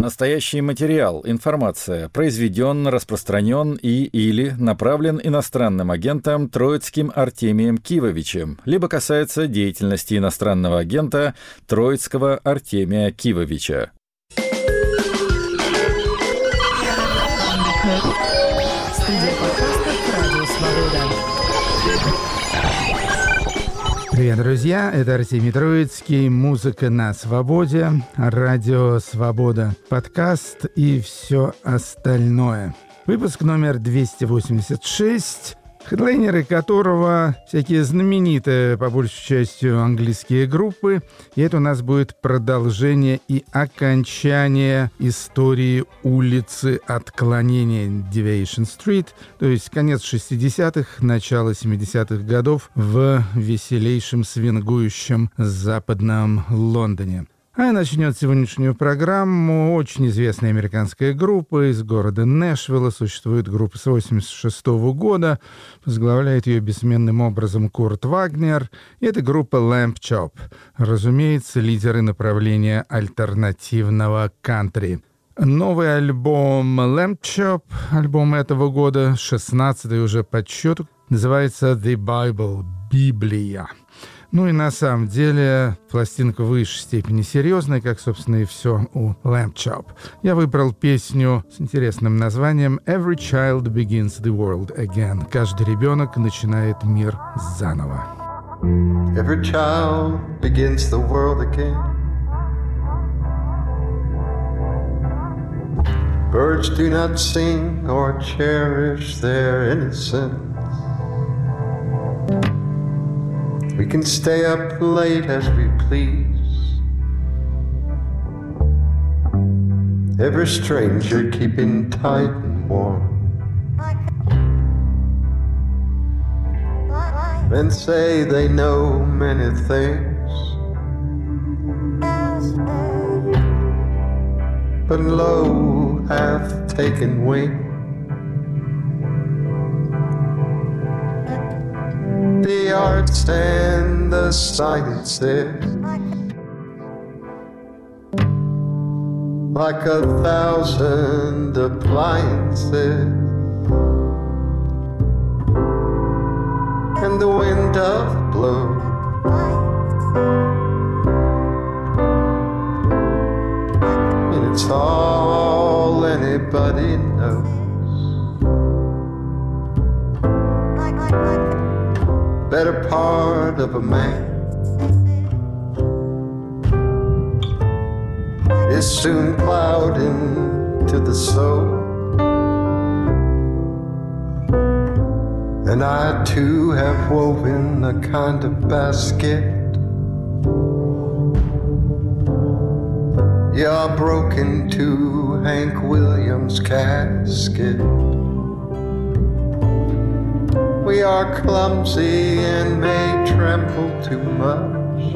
Настоящий материал, информация произведен, распространен и или направлен иностранным агентом Троицким Артемием Кивовичем, либо касается деятельности иностранного агента Троицкого Артемия Кивовича. Привет, друзья! Это Артемий Троицкий, музыка на свободе, радио «Свобода», подкаст и все остальное. Выпуск номер 286 хедлайнеры которого всякие знаменитые, по большей части, английские группы. И это у нас будет продолжение и окончание истории улицы отклонения Deviation Street, то есть конец 60-х, начало 70-х годов в веселейшем свингующем западном Лондоне. А начнет сегодняшнюю программу очень известная американская группа из города Нэшвилла. Существует группа с 86 года. Возглавляет ее бессменным образом Курт Вагнер. И это группа Lamp Chop. Разумеется, лидеры направления альтернативного кантри. Новый альбом Lamp Chop, альбом этого года, 16-й уже по называется The Bible, Библия. Ну и на самом деле пластинка в высшей степени серьезная, как, собственно, и все у Lamp Chop. Я выбрал песню с интересным названием «Every child begins the world again». Каждый ребенок начинает мир заново. Every child begins the world again. Birds do not sing or cherish their innocence. We can stay up late as we please. Every stranger keeping tight and warm. Men say they know many things. But lo hath taken wing. The arts and the sciences. Like a thousand appliances. And the wind of blow. And it's all anybody better part of a man is soon plowed into the soul. And I too have woven a kind of basket. You're broken to Hank Williams' casket. We are clumsy and may tremble too much.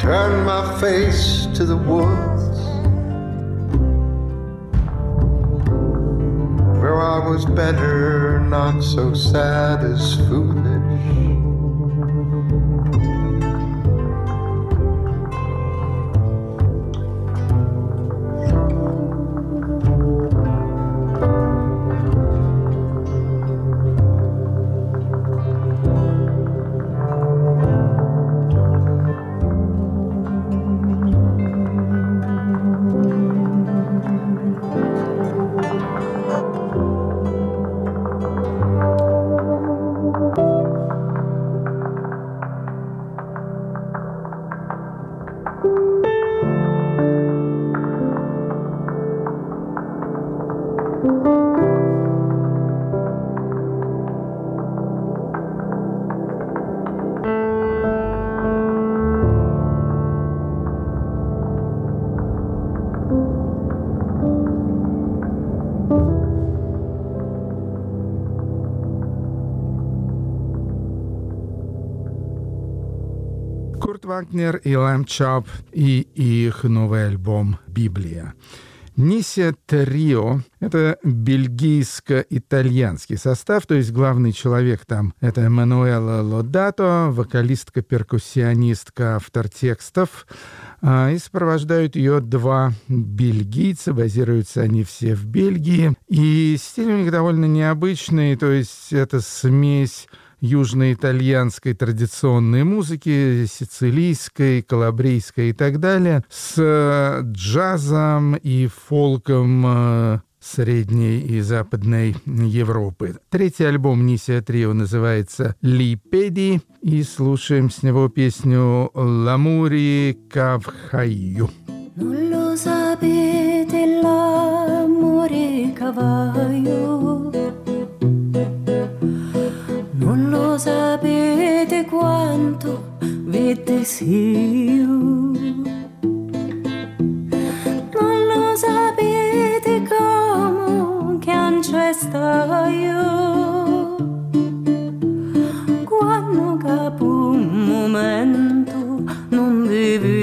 Turn my face to the woods where I was better, not so sad as foolish. Вагнер и Лэм Чап и их новый альбом «Библия». Нисе Трио — это бельгийско-итальянский состав, то есть главный человек там — это Эммануэла Лодато, вокалистка-перкуссионистка, автор текстов. А, и сопровождают ее два бельгийца, базируются они все в Бельгии. И стиль у них довольно необычный, то есть это смесь южноитальянской традиционной музыки, сицилийской, калабрийской и так далее, с джазом и фолком э, Средней и Западной Европы. Третий альбом Нисия Трио называется «Липеди», и слушаем с него песню «Ламури Кавхаю». Non lo sapete l'amore cavallo che te sia. Non lo sapete come che anche io. Quando capo un momento non vivi.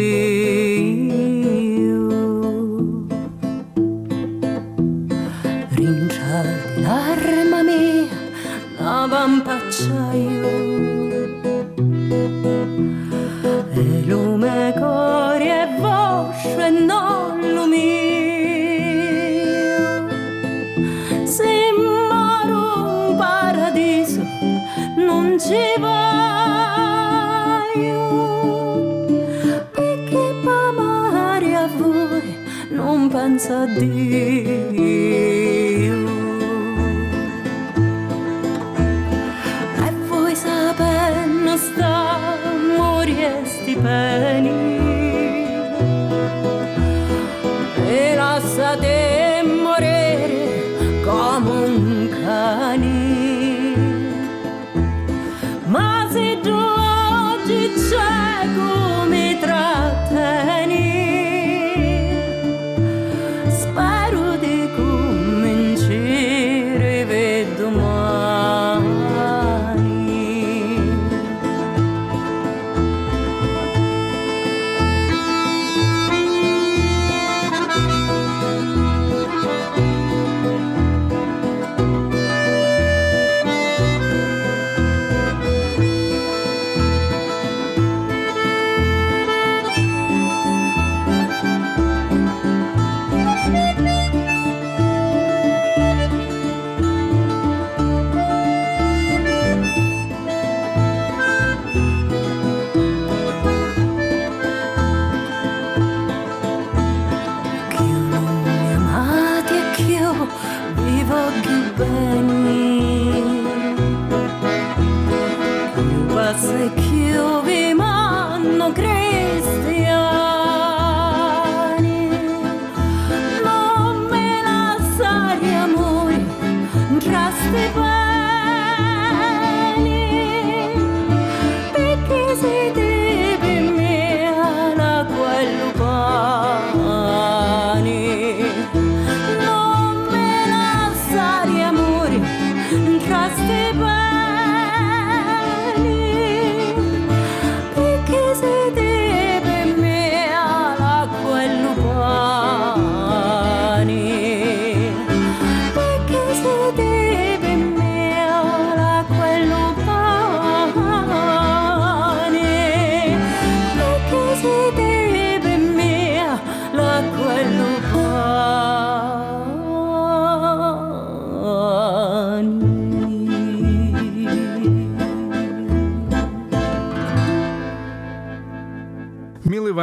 che non lo mio. Sembra un paradiso, non ci va. Perché pa Maria non pensa a Dio.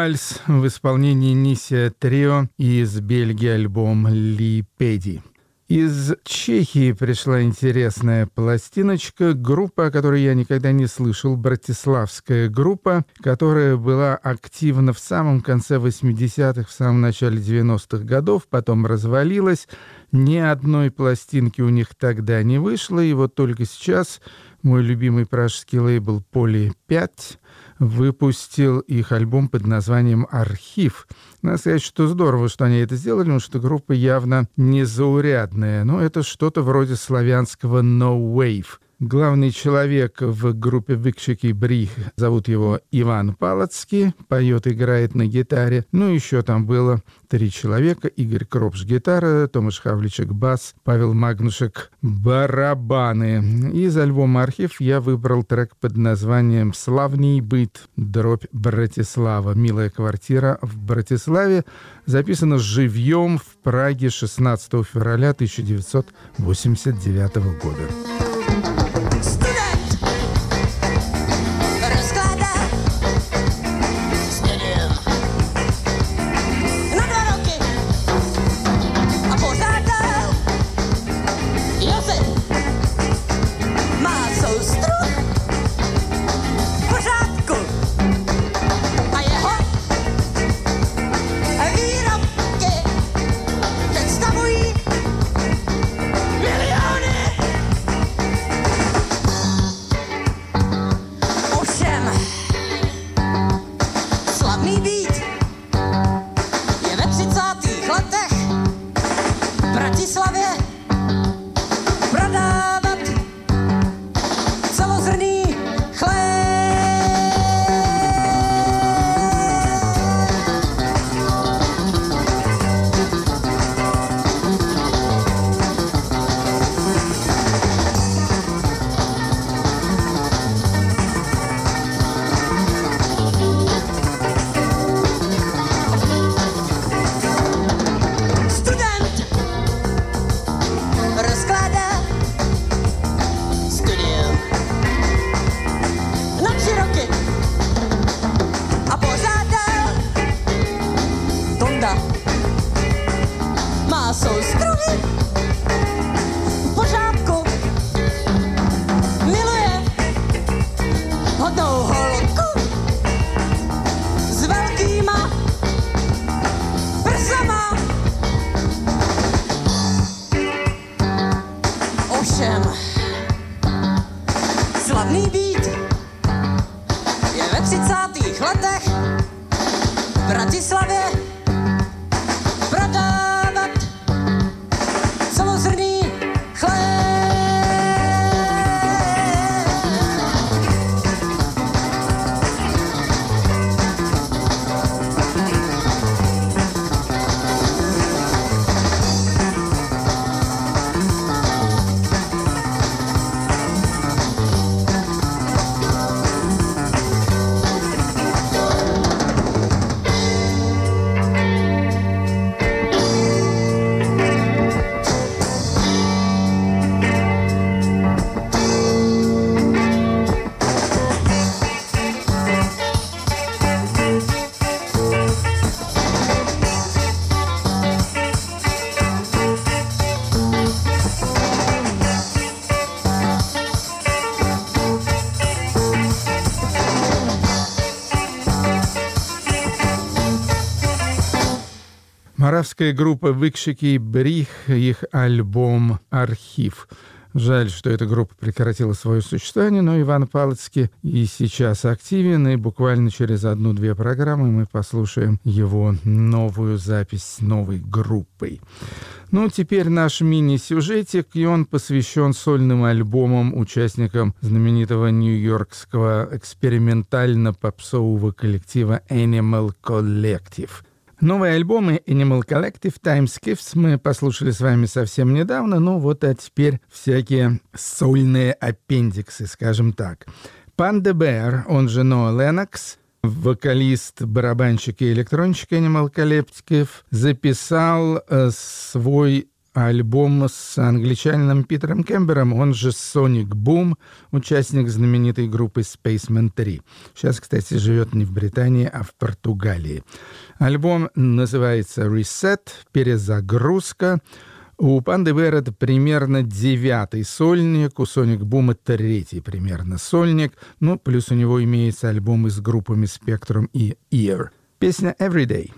Вальс в исполнении Нисия Трио из Бельгии альбом «Липеди». Из Чехии пришла интересная пластиночка, группа, о которой я никогда не слышал, братиславская группа, которая была активна в самом конце 80-х, в самом начале 90-х годов, потом развалилась. Ни одной пластинки у них тогда не вышло, и вот только сейчас мой любимый пражский лейбл «Поли 5» выпустил их альбом под названием «Архив». Надо сказать, что здорово, что они это сделали, потому что группа явно незаурядная. Но это что-то вроде славянского «No Wave». Главный человек в группе «Выкшики Брих» зовут его Иван Палацкий, поет, играет на гитаре. Ну, еще там было три человека. Игорь Кропш — гитара, Томаш Хавличек — бас, Павел Магнушек — барабаны. Из альбома «Архив» я выбрал трек под названием «Славний быт. Дробь Братислава». «Милая квартира в Братиславе» записано живьем в Праге 16 февраля 1989 года. Моравская группа «Выкшики Брих», их альбом «Архив». Жаль, что эта группа прекратила свое существование, но Иван Палыцкий и сейчас активен, и буквально через одну-две программы мы послушаем его новую запись с новой группой. Ну, теперь наш мини-сюжетик, и он посвящен сольным альбомам участникам знаменитого нью-йоркского экспериментально-попсового коллектива Animal Collective – Новые альбомы Animal Collective Time Skiffs мы послушали с вами совсем недавно, ну вот а теперь всякие сольные аппендиксы, скажем так. Панда Bear, он же Ноа Ленокс, вокалист, барабанщик и электронщик Animal Collective, записал э, свой альбом с англичанином Питером Кембером, он же Sonic Boom, участник знаменитой группы Spaceman 3. Сейчас, кстати, живет не в Британии, а в Португалии. Альбом называется Reset, перезагрузка. У Панды Бэр это примерно девятый сольник, у Соник Бума третий примерно сольник, ну, плюс у него имеется альбомы с группами Spectrum и Ear. Песня Everyday.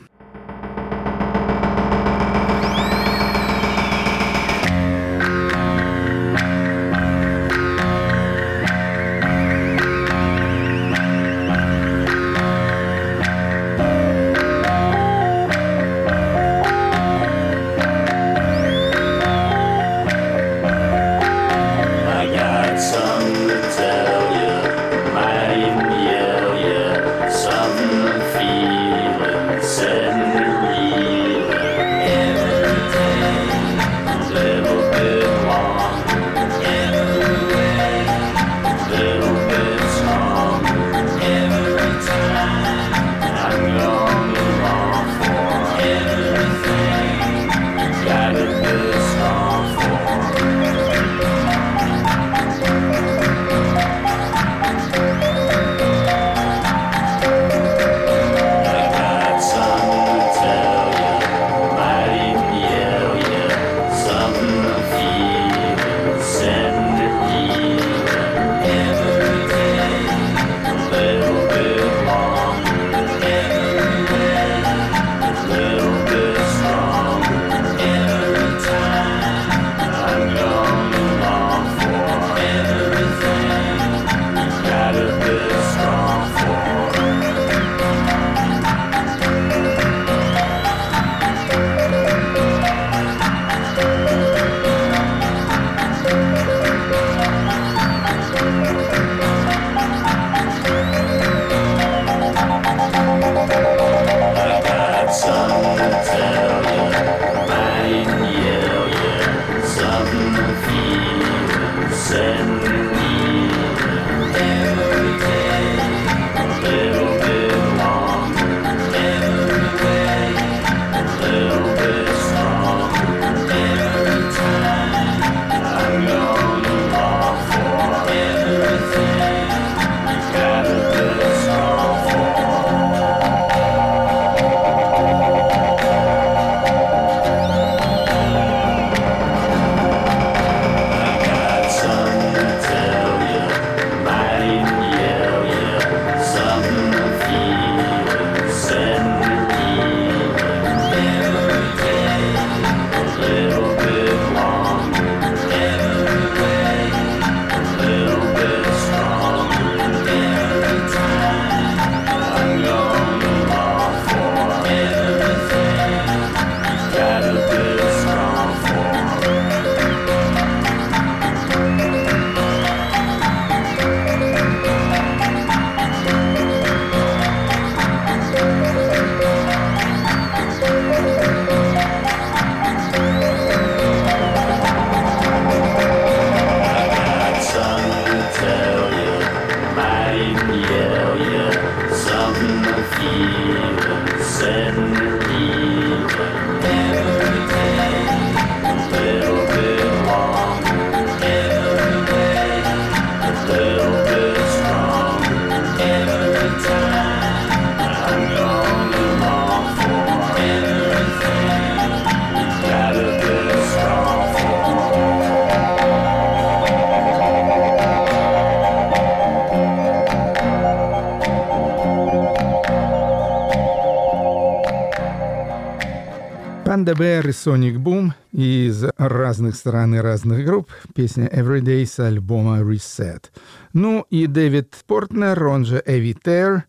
НДБР и Sonic Boom из разных стран и разных групп. Песня Everyday с альбома Reset. Ну и Дэвид Портнер, он же Эви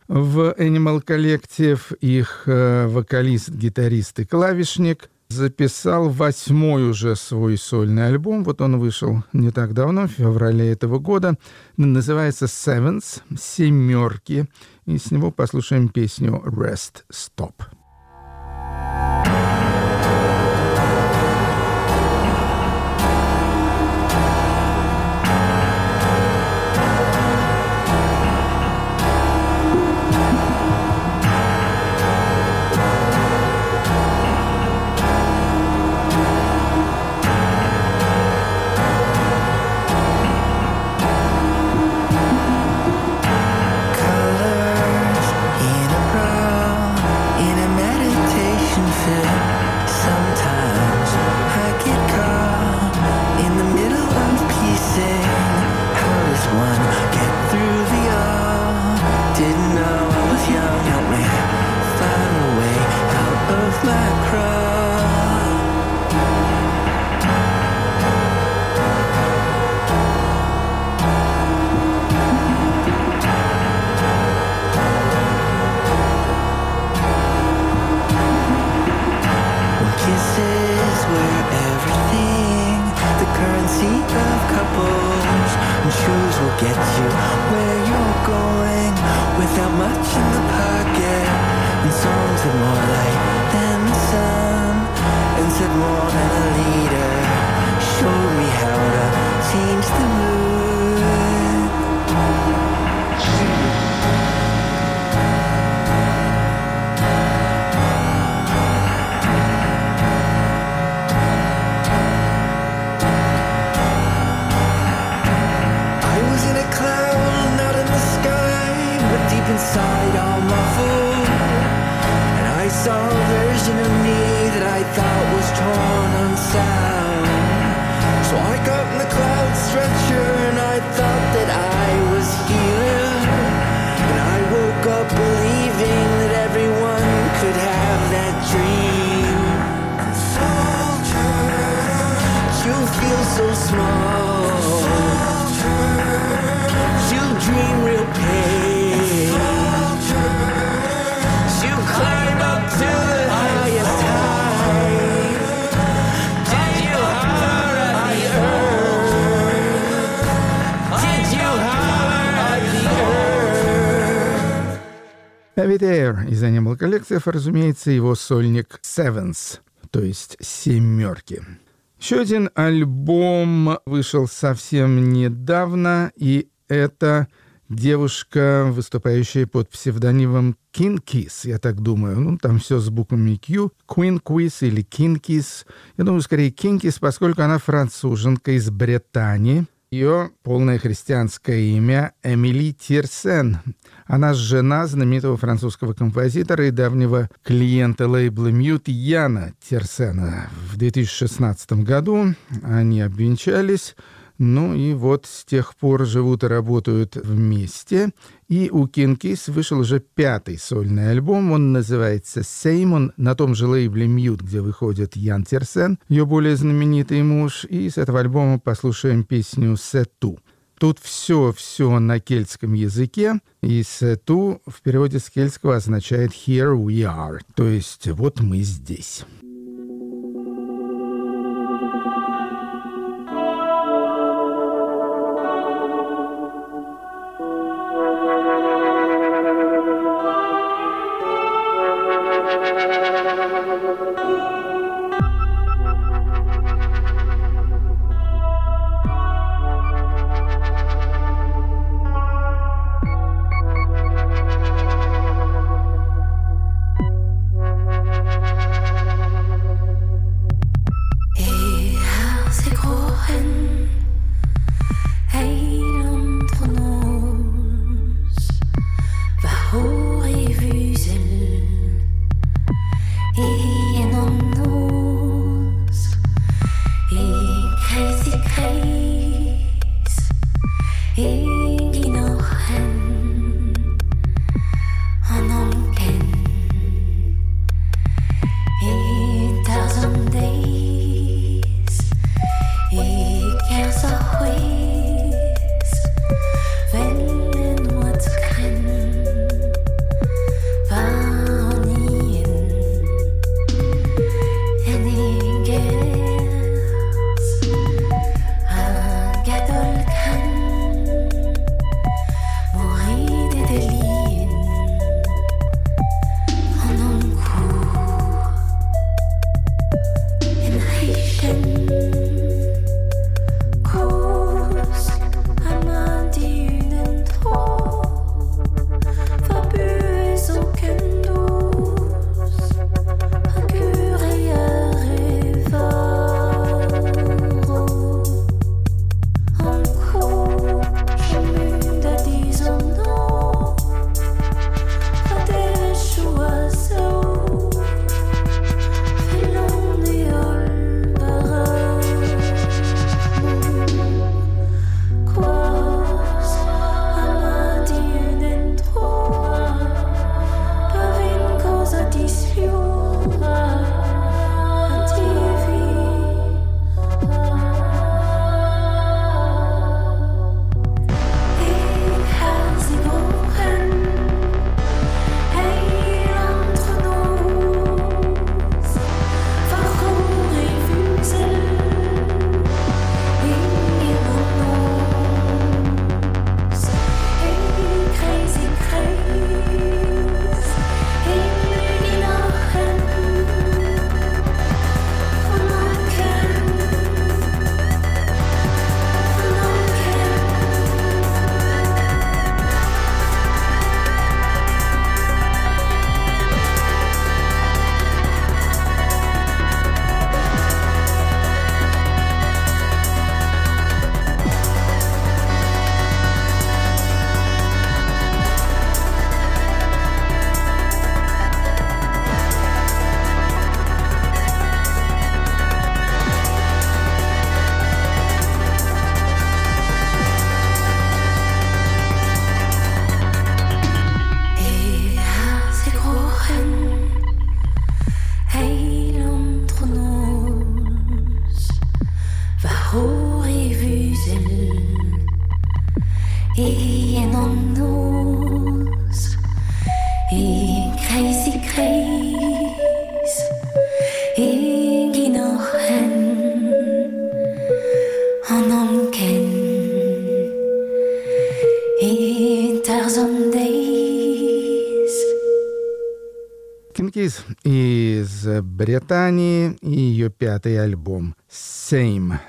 в Animal Collective, их э, вокалист, гитарист и клавишник записал восьмой уже свой сольный альбом. Вот он вышел не так давно, в феврале этого года. Называется «Sevens», «Семерки». И с него послушаем песню «Rest Stop». thank Avey Tare из Animal Collective, разумеется, его сольник Sevens, то есть «семерки». Еще один альбом вышел совсем недавно, и это девушка, выступающая под псевдонимом Quinquis, я так думаю. Ну, там все с буквами Q. Quinquis или Quinquis. Я думаю, скорее Quinquis, поскольку она француженка из Бретани. Ее полное христианское имя Эмили Тирсен. Она жена знаменитого французского композитора и давнего клиента лейбла Мьют Яна Тирсена. В 2016 году они обвенчались. Ну и вот с тех пор живут и работают вместе. И у Кинкис вышел уже пятый сольный альбом. Он называется «Сеймон» на том же лейбле «Мьют», где выходит Ян Терсен, ее более знаменитый муж. И с этого альбома послушаем песню «Сету». Тут все-все на кельтском языке, и «сету» в переводе с кельтского означает «here we are», то есть «вот мы здесь». Британии и ее пятый альбом «Same».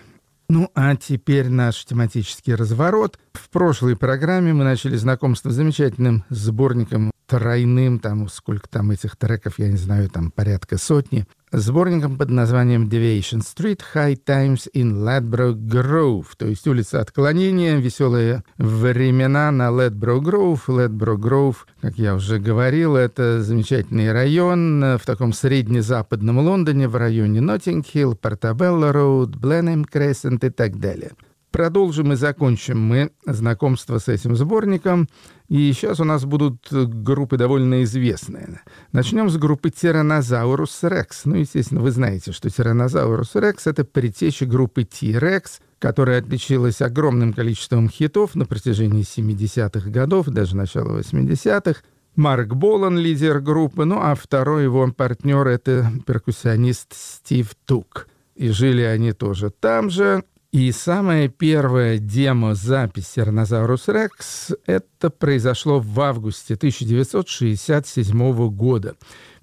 Ну, а теперь наш тематический разворот. В прошлой программе мы начали знакомство с замечательным сборником тройным, там сколько там этих треков, я не знаю, там порядка сотни, сборником под названием Deviation Street High Times in Ledbroke Grove, то есть улица отклонения, веселые времена на Ledbroke Grove. Ledbroke Grove, как я уже говорил, это замечательный район в таком среднезападном Лондоне, в районе Ноттинг-Хилл, Портабелла Роуд, Бленхэм Крессент и так далее. Продолжим и закончим мы знакомство с этим сборником. И сейчас у нас будут группы довольно известные. Начнем с группы Tyrannosaurus Rex. Ну, естественно, вы знаете, что Tyrannosaurus Rex — это предтеча группы T-Rex, которая отличилась огромным количеством хитов на протяжении 70-х годов, даже начала 80-х. Марк Болан, лидер группы, ну а второй его партнер — это перкуссионист Стив Тук. И жили они тоже там же, и самая первая демо-запись Тираннозаврус Рекс это произошло в августе 1967 года.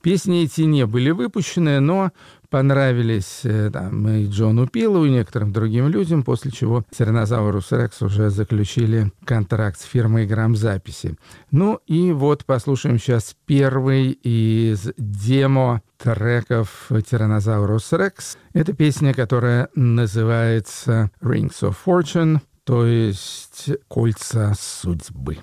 Песни эти не были выпущены, но понравились э, там, и Джону Пилу, и некоторым другим людям, после чего Тираннозаврус Рекс уже заключили контракт с фирмой грамзаписи. Ну и вот послушаем сейчас первый из демо-треков Тираннозаврус Рекс. Это песня, которая называется Rings of Fortune, то есть «Кольца судьбы».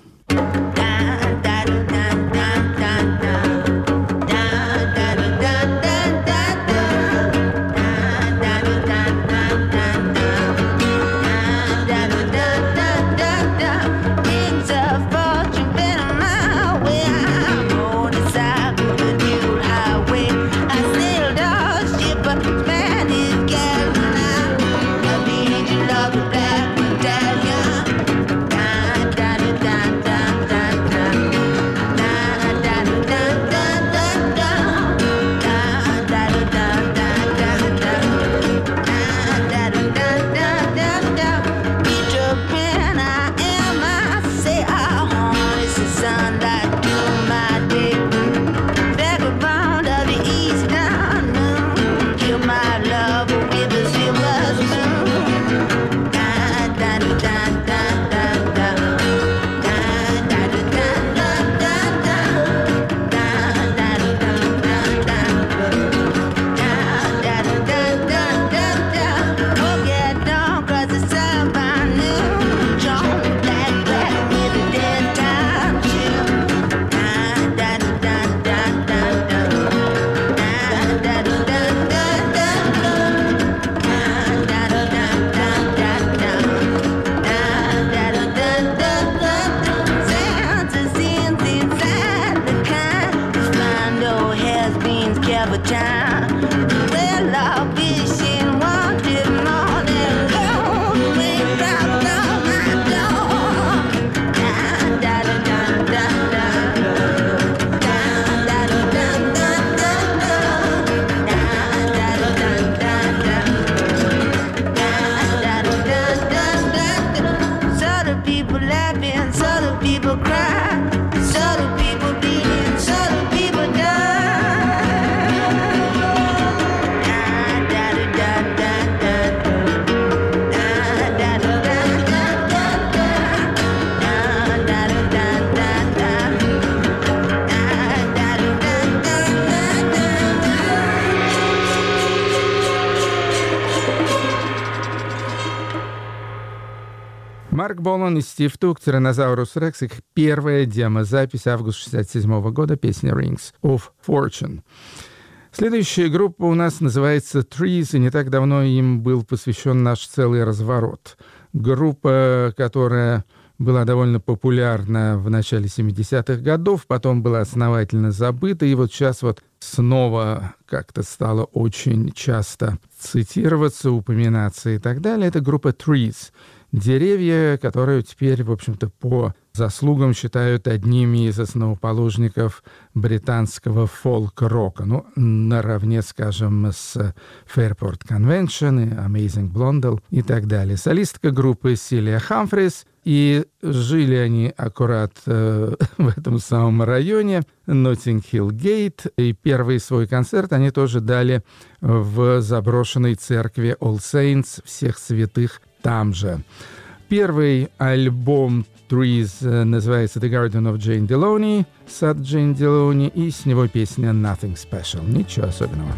has been cabbage time. Well, I'll be Болон и Стив Тук, Тиранозаурус Рекс, их первая демо-запись август 67 года, песня Rings of Fortune. Следующая группа у нас называется Trees, и не так давно им был посвящен наш целый разворот. Группа, которая была довольно популярна в начале 70-х годов, потом была основательно забыта, и вот сейчас вот снова как-то стало очень часто цитироваться, упоминаться и так далее. Это группа Trees — Деревья, которые теперь, в общем-то, по заслугам считают одними из основоположников британского фолк-рока. Ну, наравне, скажем, с Fairport Convention, Amazing Blondel и так далее. Солистка группы Силия Хамфрис, И жили они аккурат э, в этом самом районе, Ноттинг-Хилл-Гейт. И первый свой концерт они тоже дали в заброшенной церкви All Saints, всех святых там же. Первый альбом Trees э, называется The Garden of Jane Deloney, сад Джейн Делони, и с него песня Nothing Special, ничего особенного.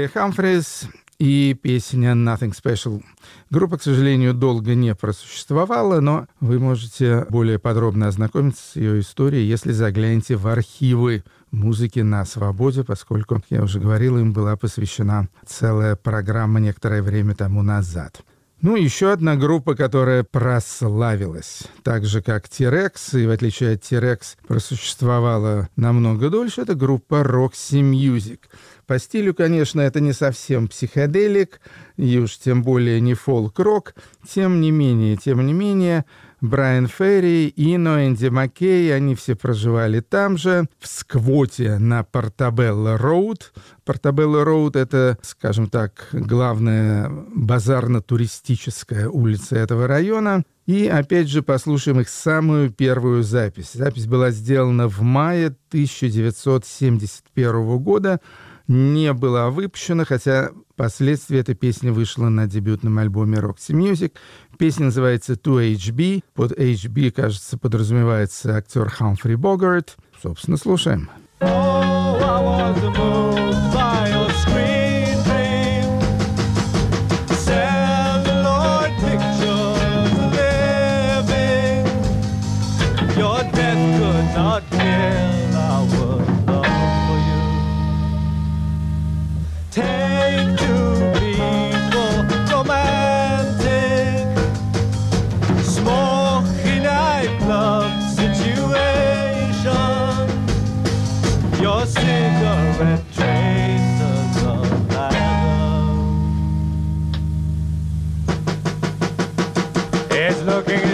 Силия Хамфрис и песня Nothing Special. Группа, к сожалению, долго не просуществовала, но вы можете более подробно ознакомиться с ее историей, если заглянете в архивы музыки на свободе, поскольку, я уже говорил, им была посвящена целая программа некоторое время тому назад. Ну, еще одна группа, которая прославилась. Так же, как T-Rex, и в отличие от T-Rex просуществовала намного дольше, это группа Roxy Music. По стилю, конечно, это не совсем психоделик, и уж тем более не фолк-рок. Тем не менее, тем не менее, Брайан Ферри, Ино, Энди Маккей, они все проживали там же, в Сквоте на Портабелло Роуд. Портабелло Роуд — это, скажем так, главная базарно-туристическая улица этого района. И опять же послушаем их самую первую запись. Запись была сделана в мае 1971 года, не была выпущена, хотя впоследствии эта песня вышла на дебютном альбоме Roxy Music. Песня называется 2HB. Под HB, кажется, подразумевается актер Хамфри Богарт. Собственно, слушаем. Oh, is looking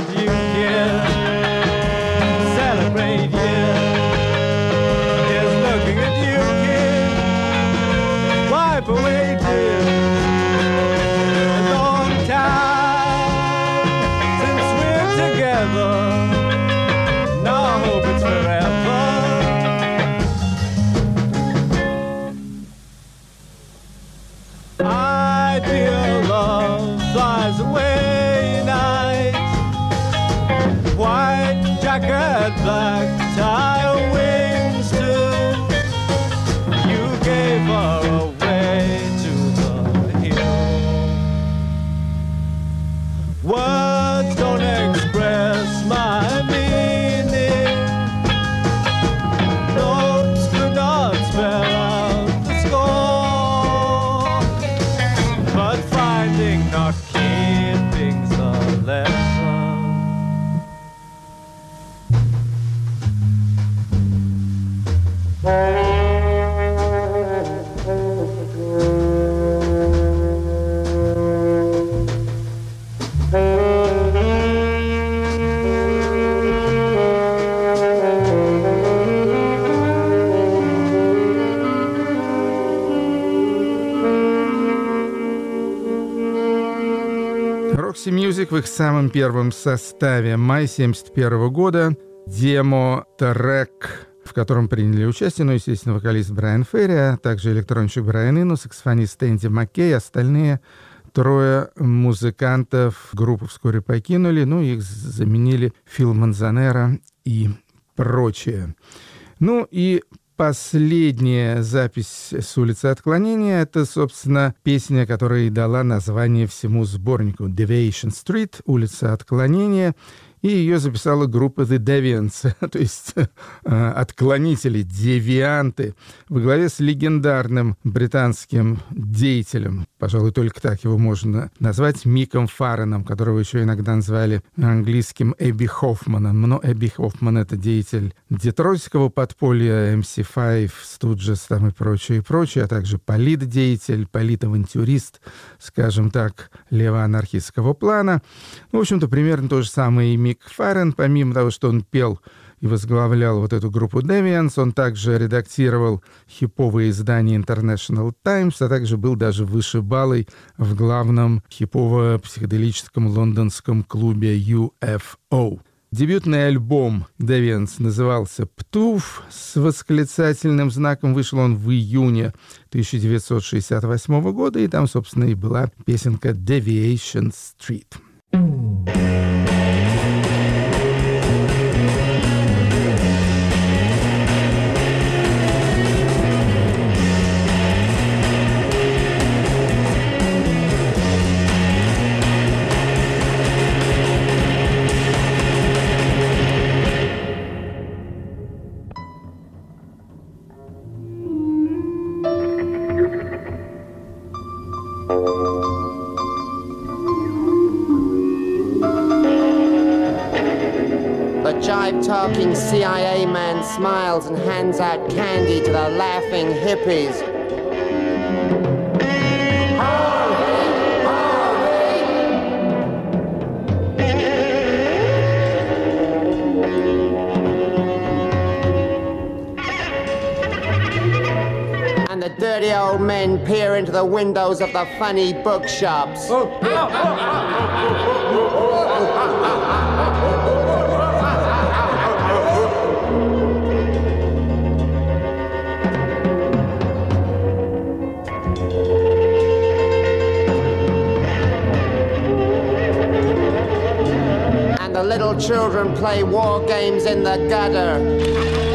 Music в их самом первом составе май 71 года. Демо-трек, в котором приняли участие, ну, естественно, вокалист Брайан Ферри, а также электронщик Брайан Инну, саксофонист Энди Маккей, остальные трое музыкантов группу вскоре покинули, ну, их заменили Фил Манзанера и прочее. Ну и Последняя запись с улицы отклонения — это, собственно, песня, которая и дала название всему сборнику. «Deviation Street», улица отклонения, и ее записала группа The Deviants, то есть э, отклонители, девианты, во главе с легендарным британским деятелем, пожалуй, только так его можно назвать, Миком Фарреном, которого еще иногда называли английским Эбби Хоффманом. Но Эбби Хоффман — это деятель детройтского подполья, MC5, Студжес там и прочее, и прочее, а также политдеятель, политавантюрист, скажем так, левоанархистского плана. В общем-то, примерно то же самое и Мик Фаррен, помимо того, что он пел и возглавлял вот эту группу Deviants, он также редактировал хиповые издания International Times, а также был даже вышибалой в главном хипово-психоделическом лондонском клубе UFO. Дебютный альбом Deviants назывался «Птуф» с восклицательным знаком. Вышел он в июне 1968 года, и там, собственно, и была песенка «Deviation Street». The jive talking CIA man smiles and hands out candy to the laughing hippies. Old men peer into the windows of the funny bookshops. And the little children play war games in the gutter.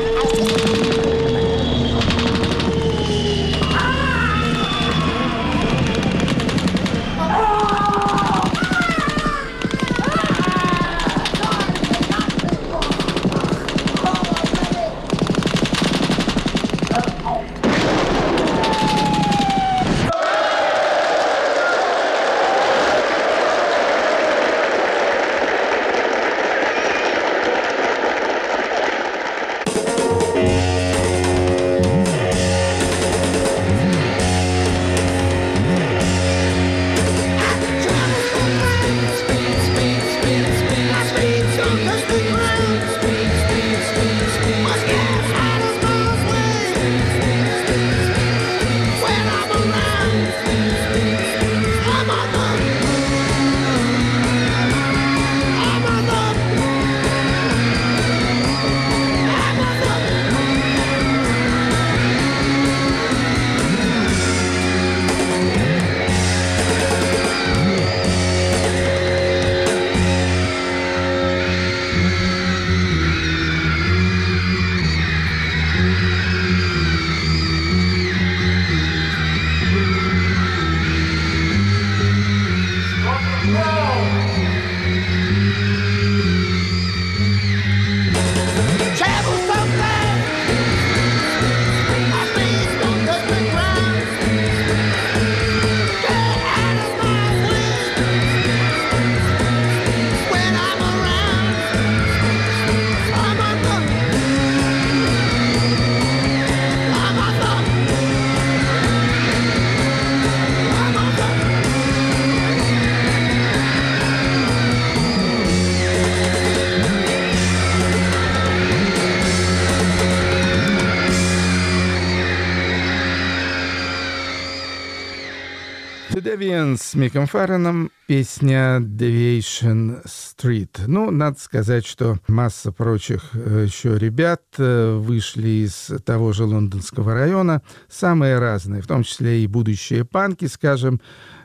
Deviants с Миком Фарреном, песня Deviation Street. Ну, надо сказать, что масса прочих э, еще ребят э, вышли из того же лондонского района, самые разные, в том числе и будущие панки, скажем,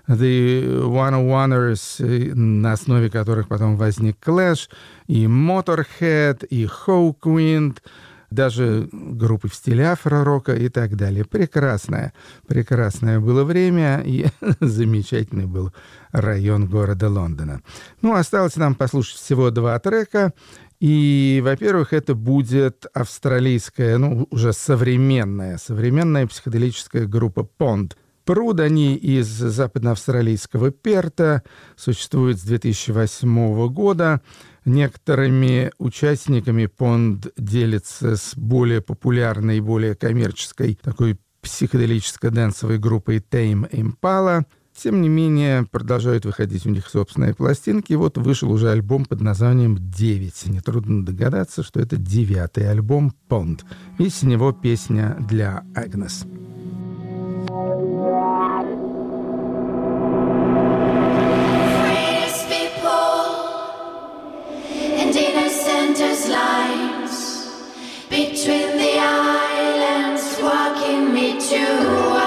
The One Oneers, э, на основе которых потом возник Clash, и Motorhead, и Hawkwind — даже группы в стиле афро-рока и так далее. Прекрасное, прекрасное было время и замечательный был район города Лондона. Ну, осталось нам послушать всего два трека. И, во-первых, это будет австралийская, ну, уже современная, современная психоделическая группа Pond. Пруд они из западноавстралийского Перта, существует с 2008 года. Некоторыми участниками Понд делится с более популярной и более коммерческой такой психоделическо-дэнсовой группой Tame Impala. Тем не менее, продолжают выходить у них собственные пластинки. Вот вышел уже альбом под названием «Девять». Нетрудно догадаться, что это девятый альбом Pond. И с него песня для Агнес. Lines between the islands, walking me to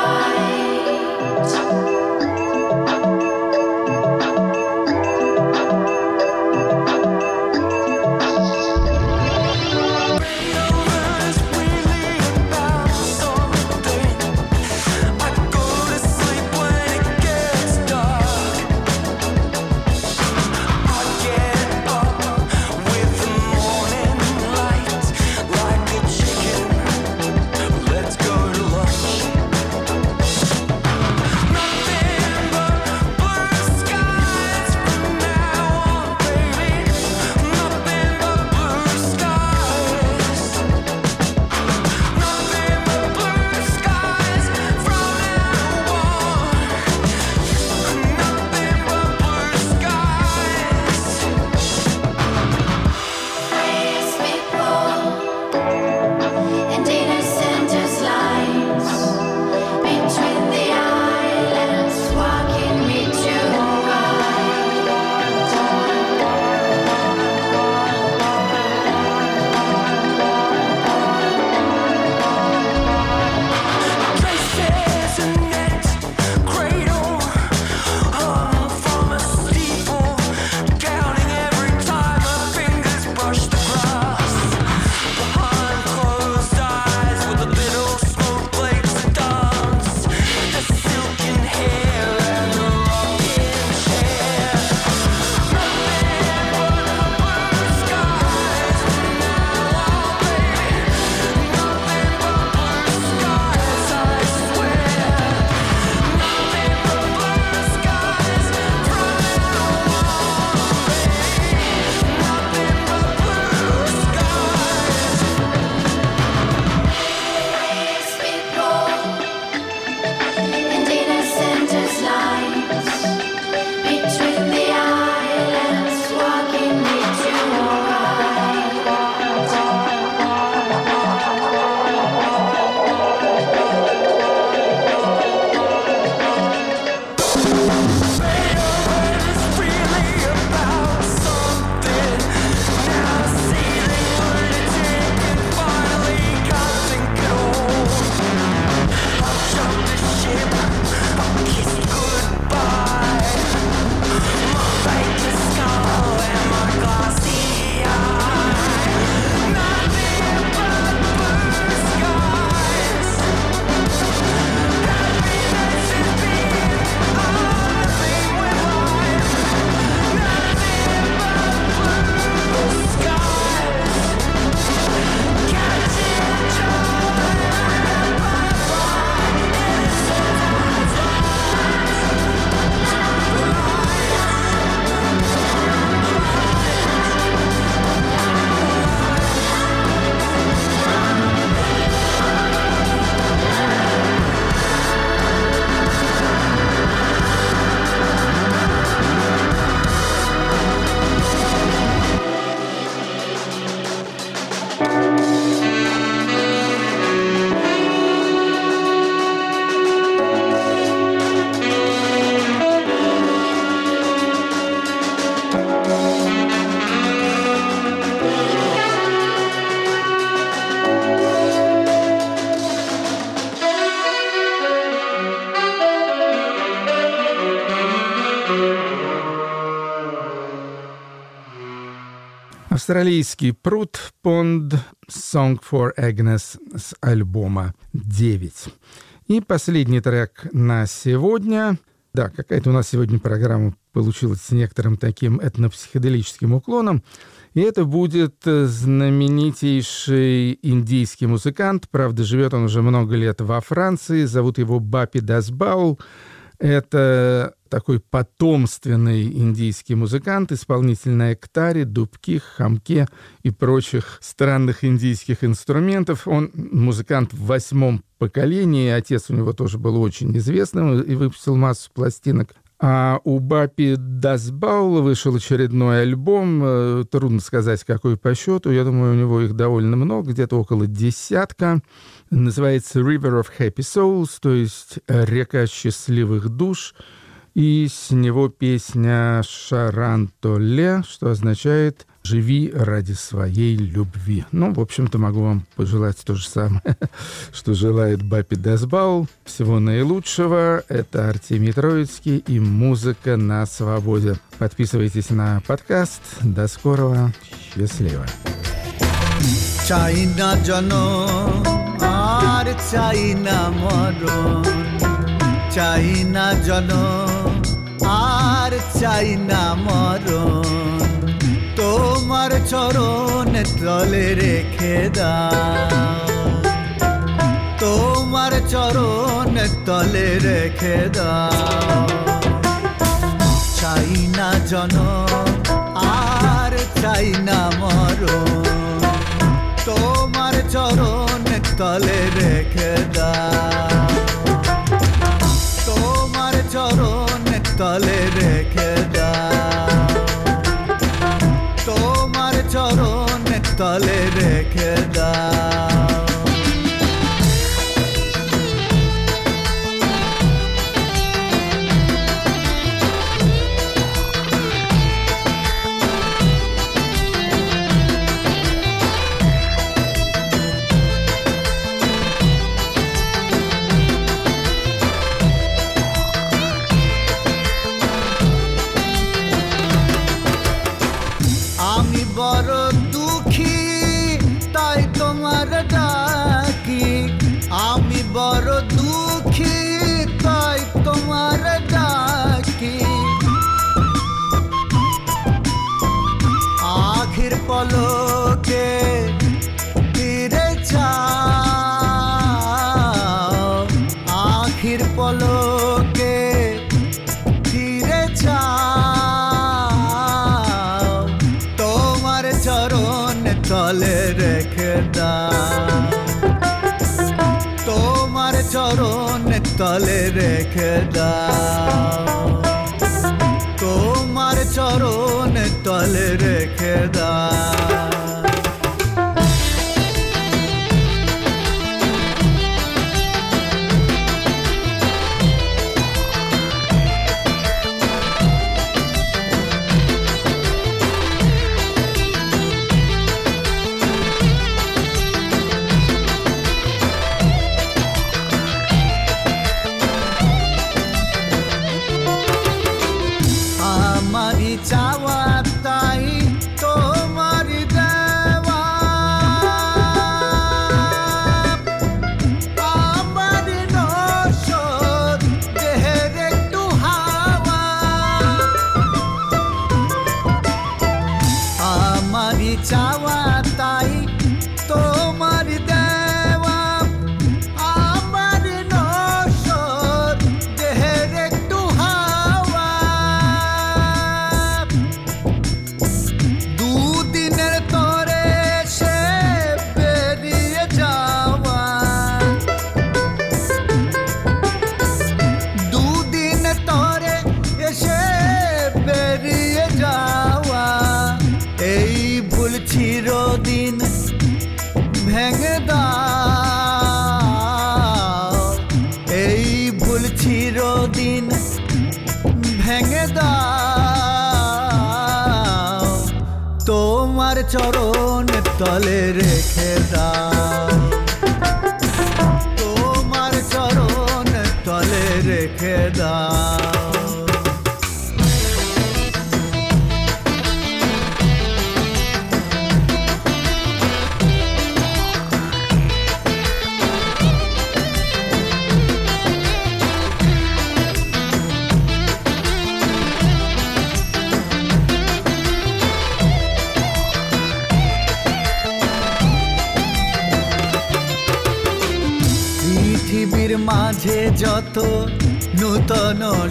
Австралийский пруд Pond Song for Agnes с альбома 9. И последний трек на сегодня. Да, какая-то у нас сегодня программа получилась с некоторым таким этнопсиходелическим уклоном. И это будет знаменитейший индийский музыкант. Правда, живет он уже много лет во Франции. Зовут его Бапи Дасбаул. Это такой потомственный индийский музыкант, исполнитель на эктаре, дубки, хамке и прочих странных индийских инструментов. Он музыкант в восьмом поколении, отец у него тоже был очень известным и выпустил массу пластинок. А у Бапи Дасбаула вышел очередной альбом, э, трудно сказать, какой по счету, я думаю, у него их довольно много, где-то около десятка. Называется «River of Happy Souls», то есть «Река счастливых душ», и с него песня «Шарантоле», что означает «Живи ради своей любви». Ну, в общем-то, могу вам пожелать то же самое, что желает Бапи Дасбаул. Всего наилучшего. Это Артемий Троицкий и «Музыка на свободе». Подписывайтесь на подкаст. До скорого. Счастливо. চাই না জন আর চাই না মরণ চাই না জন আর চাই না মরণ তোমার চরণ তলে রেখে দাও। তোমার চরণ তলে রেখে দাও। চাই না জন আর চাই না মরণ। তোমার চরণ তলে রেখে দাও। তোমার চরণ তলে রেখে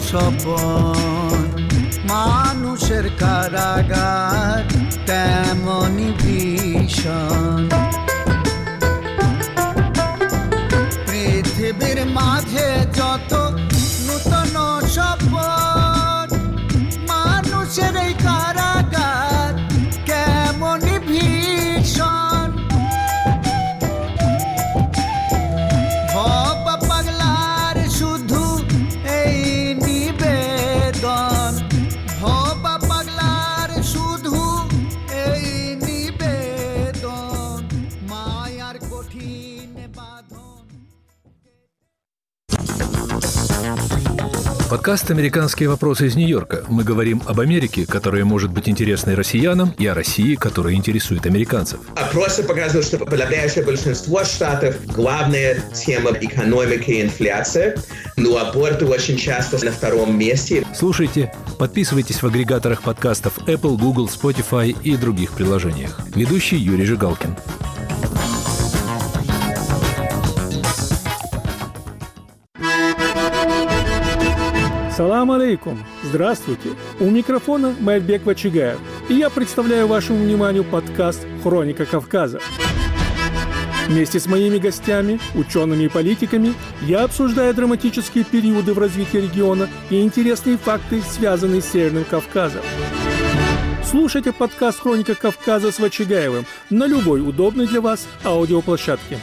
স্বপন। মানুষের কারাগার তেমনি ভীষণ। পৃথিবীর মাঝে যত নূতন স্বপন মানুষের এই কারাগার Подкаст «Американские вопросы из Нью-Йорка». Мы говорим об Америке, которая может быть интересной россиянам, и о России, которая интересует американцев. Опросы показывают, что подавляющее большинство штатов главная тема экономики и инфляция, но аборты очень часто на втором месте. Слушайте, подписывайтесь в агрегаторах подкастов Apple, Google, Spotify и других приложениях. Ведущий Юрий Жигалкин. Салам алейкум! Здравствуйте! У микрофона Майбек Вачигаев, и я представляю вашему вниманию подкаст «Хроника Кавказа». Вместе с моими гостями, учеными и политиками, я обсуждаю драматические периоды в развитии региона и интересные факты, связанные с Северным Кавказом. Слушайте подкаст «Хроника Кавказа» с Вачигаевым на любой удобной для вас аудиоплощадке.